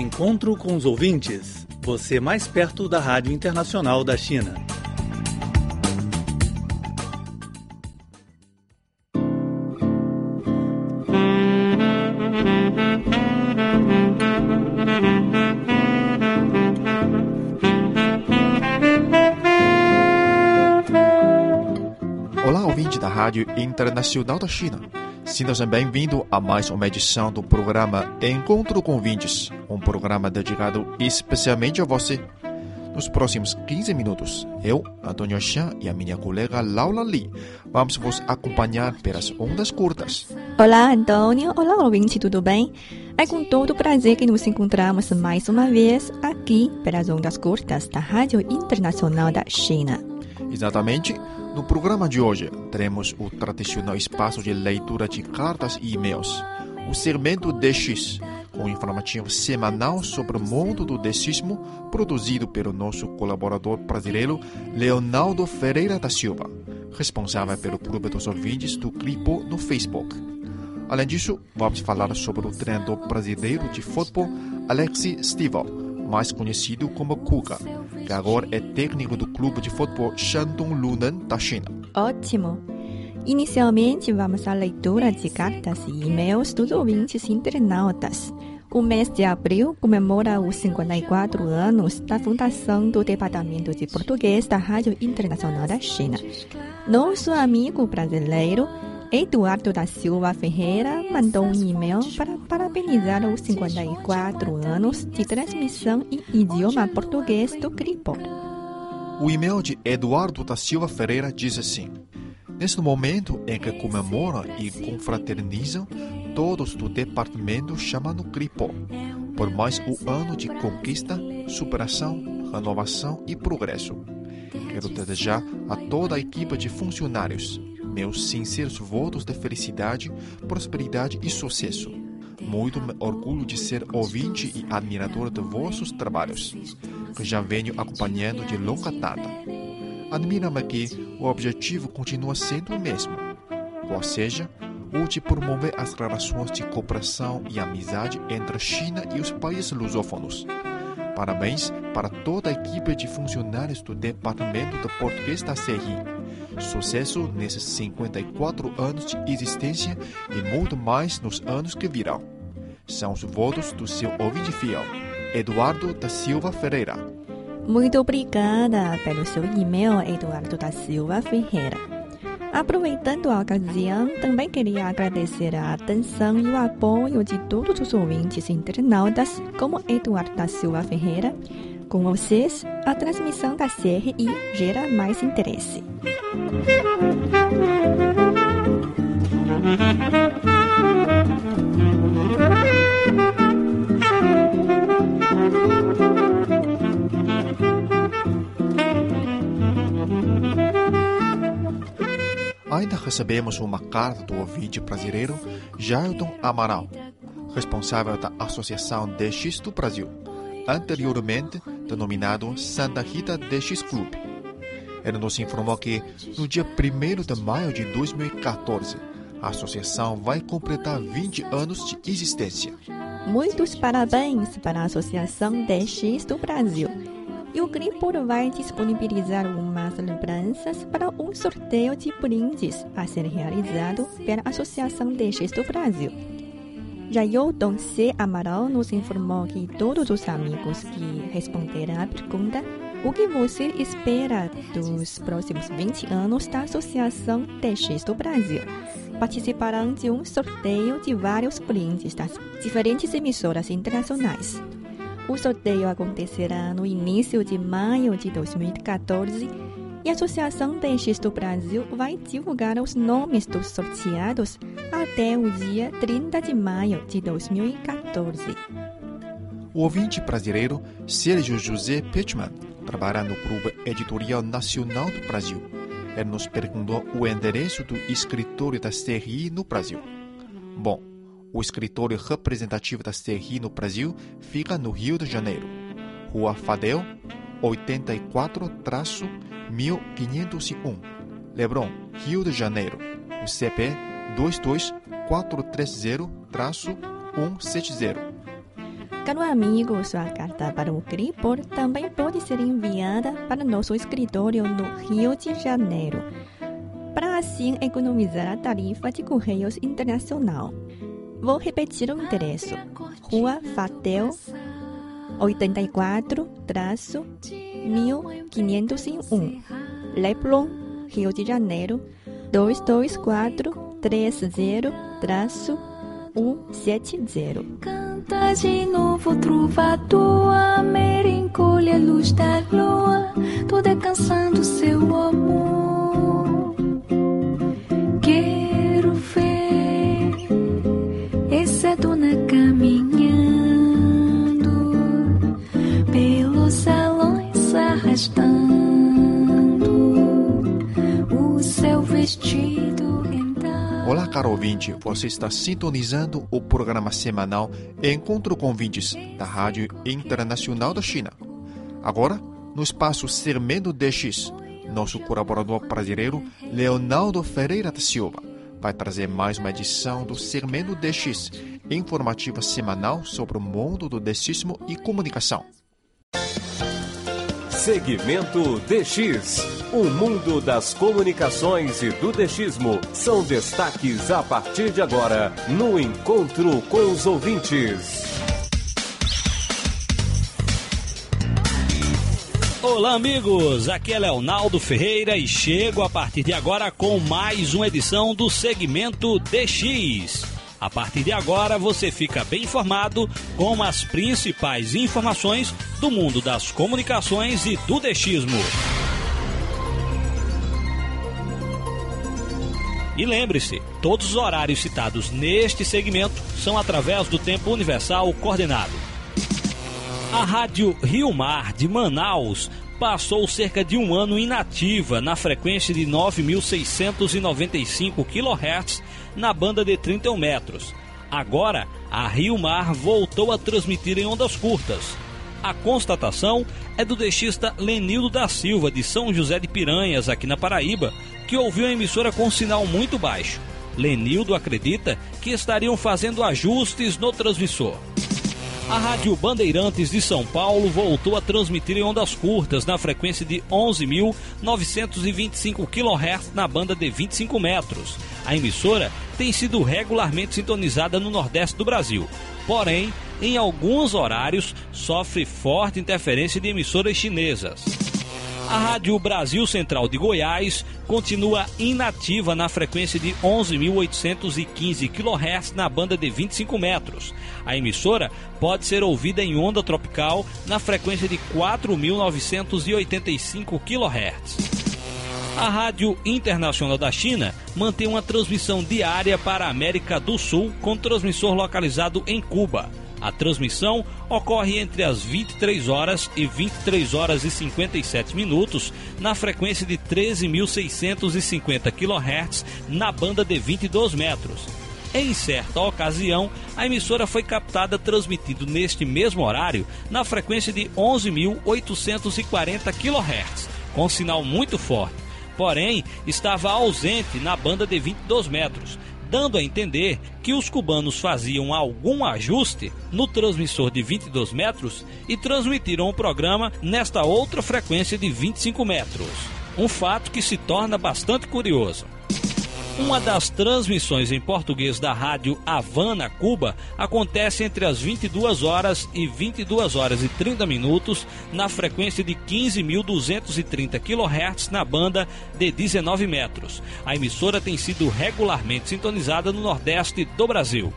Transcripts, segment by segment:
Encontro com os ouvintes. Você mais perto da Rádio Internacional da China. Olá, ouvinte da Rádio Internacional da China. Sinta-se bem-vindo a mais uma edição do programa Encontro com Ouvintes, um programa dedicado especialmente a você. Nos próximos 15 minutos, eu, Antônio Chan e a minha colega Laura Lee vamos vos acompanhar pelas ondas curtas. Olá, Antônio. Olá, ouvinte, tudo bem? É com todo prazer que nos encontramos mais uma vez aqui pelas ondas curtas da Rádio Internacional da China. Exatamente. No programa de hoje, teremos o tradicional espaço de leitura de cartas e e-mails, o segmento DX, com informativo semanal sobre o mundo do DXismo, produzido pelo nosso colaborador brasileiro Leonardo Ferreira da Silva, responsável pelo clube dos ouvintes do Clipo no Facebook. Além disso, vamos falar sobre o treinador brasileiro de futebol Alexi Stival, mais conhecido como Kuka, que agora é técnico do clube de futebol Shandong Luneng da China. Ótimo! Inicialmente, vamos à leitura de cartas e e-mails dos ouvintes internautas. O mês de abril comemora os 54 anos da fundação do Departamento de Português da Rádio Internacional da China. Nosso amigo brasileiro Eduardo da Silva Ferreira mandou um e-mail para parabenizar os 54 anos de transmissão em idioma português do Cripor. O e-mail de Eduardo da Silva Ferreira diz assim: Neste momento em que comemoram e confraternizam, todos do departamento chamam no Cripor, por mais um ano de conquista, superação, renovação e progresso. Quero desejar a toda a equipe de funcionários meus sinceros votos de felicidade, prosperidade e sucesso. Muito me orgulho de ser ouvinte e admirador de vossos trabalhos, que já venho acompanhando de longa data. Admira-me que o objetivo continua sendo o mesmo, qual seja, o de promover as relações de cooperação e amizade entre a China e os países lusófonos. Parabéns para toda a equipe de funcionários do Departamento de Português da CRI Sucesso nesses 54 anos de existência e muito mais nos anos que virão. São os votos do seu ouvinte fiel, Eduardo da Silva Ferreira. Muito obrigada pelo seu e-mail, Eduardo da Silva Ferreira. Aproveitando a ocasião, também queria agradecer a atenção e o apoio de todos os ouvintes internautas, como Eduardo da Silva Ferreira. Com vocês, a transmissão da CRI gera mais interesse. Ainda recebemos uma carta do ouvinte brasileiro Jailton Amaral, responsável da Associação DX do Brasil, anteriormente denominado Santa Rita DX Club. Ele nos informou que, no dia 1 de maio de 2014, a associação vai completar 20 anos de existência. Muitos parabéns para a Associação DX do Brasil. E o Gripor vai disponibilizar umas lembranças para um sorteio de brindes a ser realizado pela Associação DX do Brasil. Jailton C. Amaral nos informou que todos os amigos que responderam à pergunta o que você espera dos próximos 20 anos da Associação DX do Brasil participarão de um sorteio de vários brindes das diferentes emissoras internacionais. O sorteio acontecerá no início de maio de 2014 e a Associação DX do Brasil vai divulgar os nomes dos sorteados até o dia 30 de maio de 2014. O ouvinte brasileiro Sérgio José Pitchman trabalha no Clube Editorial Nacional do Brasil. Ele nos perguntou o endereço do escritório da CRI no Brasil. Bom, o escritório representativo da CRI no Brasil fica no Rio de Janeiro, Rua Fadel, 84-1501, Leblon, Rio de Janeiro. O CP 22430-170. Caro amigo, sua carta para o Gripor também pode ser enviada para nosso escritório no Rio de Janeiro, para assim economizar a tarifa de Correios Internacional. Vou repetir o endereço: Rua Fatel, 84-1501, Leblon, Rio de Janeiro, 224-30-170. Canta de novo, trovador, a merencolha, luz da lua, tô descansando seu amor. Caro ouvinte. Você está sintonizando o programa semanal Encontro com Ouvintes da Rádio Internacional da China. Agora, no espaço Sermendo DX, nosso colaborador brasileiro Leonardo Ferreira da Silva vai trazer mais uma edição do Sermendo DX, informativa semanal sobre o mundo do desismo e comunicação. Segmento DX. O mundo das comunicações e do DXismo são destaques a partir de agora no Encontro com os Ouvintes. Olá, amigos! Aqui é Leonardo Ferreira e chego a partir de agora com mais uma edição do Segmento DX. A partir de agora você fica bem informado com as principais informações do mundo das comunicações e do DXismo. E lembre-se, todos os horários citados neste segmento são através do tempo universal coordenado. A Rádio Rio Mar de Manaus passou cerca de um ano inativa na frequência de 9.695 kHz na banda de 31 metros. Agora, a Rio Mar voltou a transmitir em ondas curtas. A constatação é do deixista Lenildo da Silva, de São José de Piranhas, aqui na Paraíba, que ouviu a emissora com sinal muito baixo. Lenildo acredita que estariam fazendo ajustes no transmissor. A Rádio Bandeirantes de São Paulo voltou a transmitir em ondas curtas na frequência de 11.925 kHz na banda de 25 metros. A emissora tem sido regularmente sintonizada no Nordeste do Brasil. Porém, em alguns horários, sofre forte interferência de emissoras chinesas. A Rádio Brasil Central de Goiás continua inativa na frequência de 11.815 kHz na banda de 25 metros. A emissora pode ser ouvida em onda tropical na frequência de 4.985 kHz. A Rádio Internacional da China mantém uma transmissão diária para a América do Sul com transmissor localizado em Cuba. A transmissão ocorre entre as 23 horas e 23 horas e 57 minutos na frequência de 13.650 kHz na banda de 22 metros. Em certa ocasião, a emissora foi captada transmitindo neste mesmo horário na frequência de 11.840 kHz, com sinal muito forte. Porém, estava ausente na banda de 22 metros, dando a entender que os cubanos faziam algum ajuste no transmissor de 22 metros e transmitiram o programa nesta outra frequência de 25 metros. Um fato que se torna bastante curioso. Uma das transmissões em português da rádio Havana, Cuba, acontece entre as 22 horas e 22 horas e 30 minutos na frequência de 15.230 kHz na banda de 19 metros. A emissora tem sido regularmente sintonizada no Nordeste do Brasil.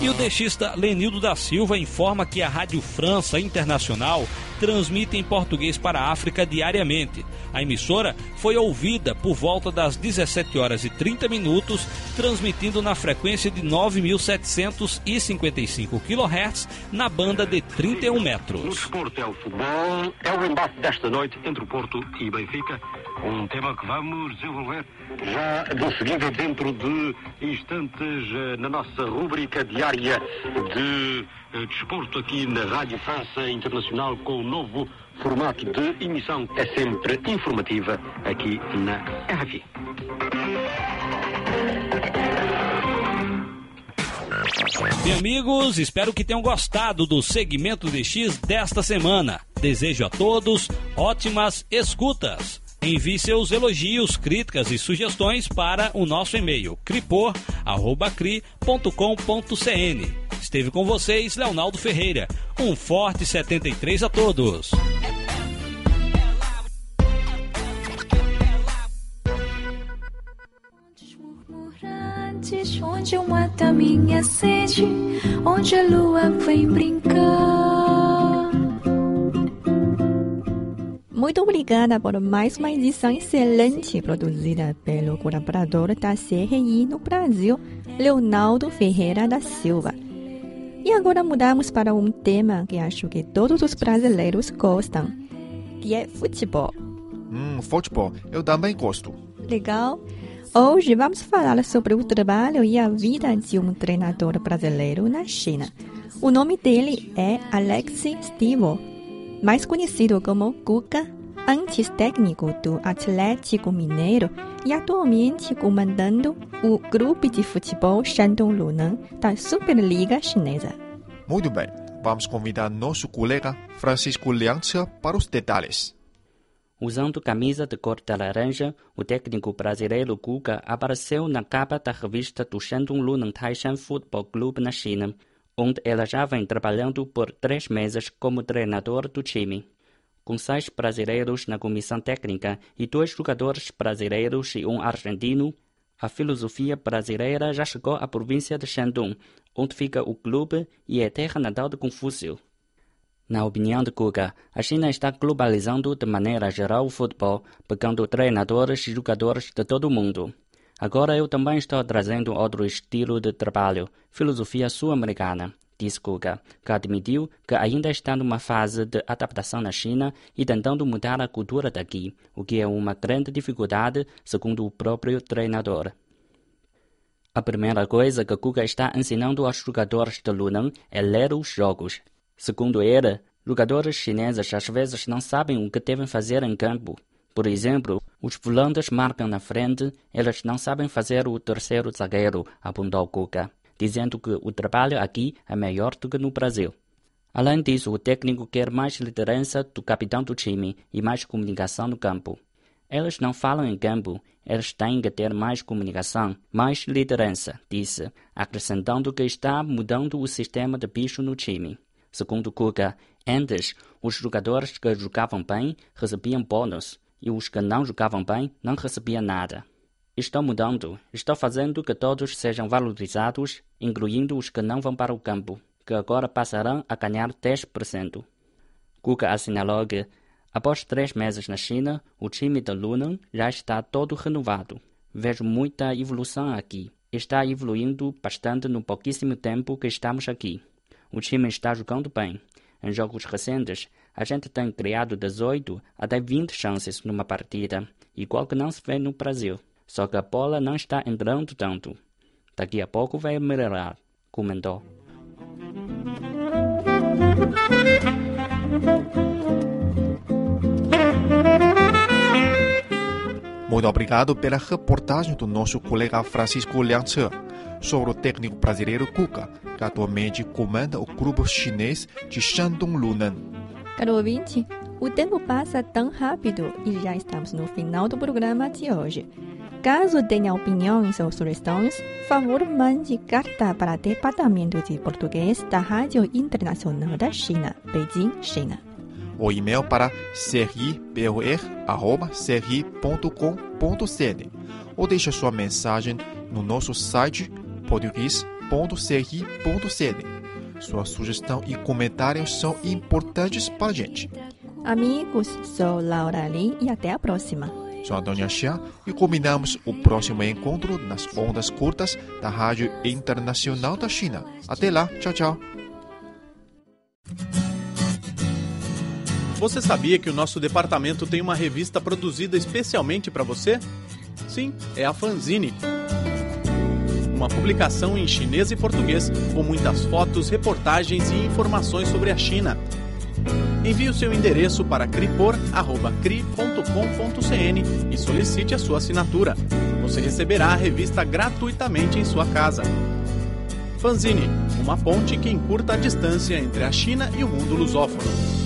E o deixista Lenildo da Silva informa que a Rádio França Internacional transmite em português para a África diariamente. A emissora foi ouvida por volta das 17 horas e 30 minutos, transmitindo na frequência de 9.755 kHz na banda de 31 No metros. desporto é o futebol, é o embate desta noite entre o Porto e Benfica, um tema que vamos desenvolver já de seguida dentro de instantes eh, na nossa rúbrica diária de eh, desporto aqui na Rádio França Internacional com o novo formato de emissão é sempre informativa aqui na RFI. Bem, amigos, espero que tenham gostado do segmento DX desta semana. Desejo a todos ótimas escutas. Envie seus elogios, críticas e sugestões para o nosso e-mail cripor@cri.com.cn. Esteve com vocês Leonardo Ferreira. Um forte 73 a todos. onde eu mato a minha sede, onde a lua vem brincar. Muito obrigada por mais uma edição excelente produzida pelo colaborador da CRI no Brasil, Leonardo Ferreira da Silva. E agora mudamos para um tema que acho que todos os brasileiros gostam, que é futebol. Hum, futebol, eu também gosto. Legal? Hoje vamos falar sobre o trabalho e a vida de um treinador brasileiro na China. O nome dele é Alexi Stivo, mais conhecido como Guga, antes técnico do Atlético Mineiro e atualmente comandando o grupo de futebol Shandong Luneng da Superliga Chinesa. Muito bem, vamos convidar nosso colega Francisco Liança para os detalhes. Usando camisa de cor de laranja, o técnico brasileiro Guga apareceu na capa da revista do Shandong Luneng Taishan Football Club na China, onde ela já vem trabalhando por três meses como treinador do time. Com seis brasileiros na comissão técnica e dois jogadores brasileiros e um argentino, a filosofia brasileira já chegou à província de Shandong, onde fica o clube e é terra natal de Confúcio. Na opinião de Guga, a China está globalizando de maneira geral o futebol, pegando treinadores e jogadores de todo o mundo. Agora eu também estou trazendo outro estilo de trabalho, filosofia sul-americana, disse Guga, que admitiu que ainda está numa fase de adaptação na China e tentando mudar a cultura daqui, o que é uma grande dificuldade, segundo o próprio treinador. A primeira coisa que Guga está ensinando aos jogadores de Luneng é ler os jogos. Segundo ele, jogadores chineses às vezes não sabem o que devem fazer em campo. Por exemplo, os volantes marcam na frente, eles não sabem fazer o terceiro zagueiro, apontou Guga, dizendo que o trabalho aqui é melhor do que no Brasil. Além disso, o técnico quer mais liderança do capitão do time e mais comunicação no campo. Eles não falam em campo, eles têm que ter mais comunicação, mais liderança, disse, acrescentando que está mudando o sistema de bicho no time. Segundo Guga, antes, os jogadores que jogavam bem recebiam bônus e os que não jogavam bem não recebiam nada. Estou mudando, estou fazendo que todos sejam valorizados, incluindo os que não vão para o campo, que agora passarão a ganhar 10%. Guga assinalou que, após três meses na China, o time de Luneng já está todo renovado. Vejo muita evolução aqui. Está evoluindo bastante no pouquíssimo tempo que estamos aqui. O time está jogando bem. Em jogos recentes, a gente tem criado 18 até 20 chances numa partida, igual que não se vê no Brasil. Só que a bola não está entrando tanto. Daqui a pouco vai melhorar, comentou. Muito obrigado pela reportagem do nosso colega Francisco Lianze sobre o técnico brasileiro Guga, que atualmente comanda o grupo chinês de Shandong Luneng. Caro ouvinte, o tempo passa tão rápido e já estamos no final do programa de hoje. Caso tenha opiniões ou sugestões, favor mande carta para o Departamento de Português da Rádio Internacional da China, Beijing, China. O e-mail para cribor.cri.com.cn ou deixe sua mensagem no nosso site português.cri.cn. Sua sugestão e comentários são importantes para a gente. Amigos, sou Laura Lee e até a próxima. Sou Antônio Xia e combinamos o próximo encontro nas ondas curtas da Rádio Internacional da China. Até lá, tchau, tchau. Você sabia que o nosso departamento tem uma revista produzida especialmente para você? Sim, é a Fanzine. Uma publicação em chinês e português com muitas fotos, reportagens e informações sobre a China. Envie o seu endereço para cripor.cri.com.cn e solicite a sua assinatura. Você receberá a revista gratuitamente em sua casa. Fanzine, uma ponte que encurta a distância entre a China e o mundo lusófono.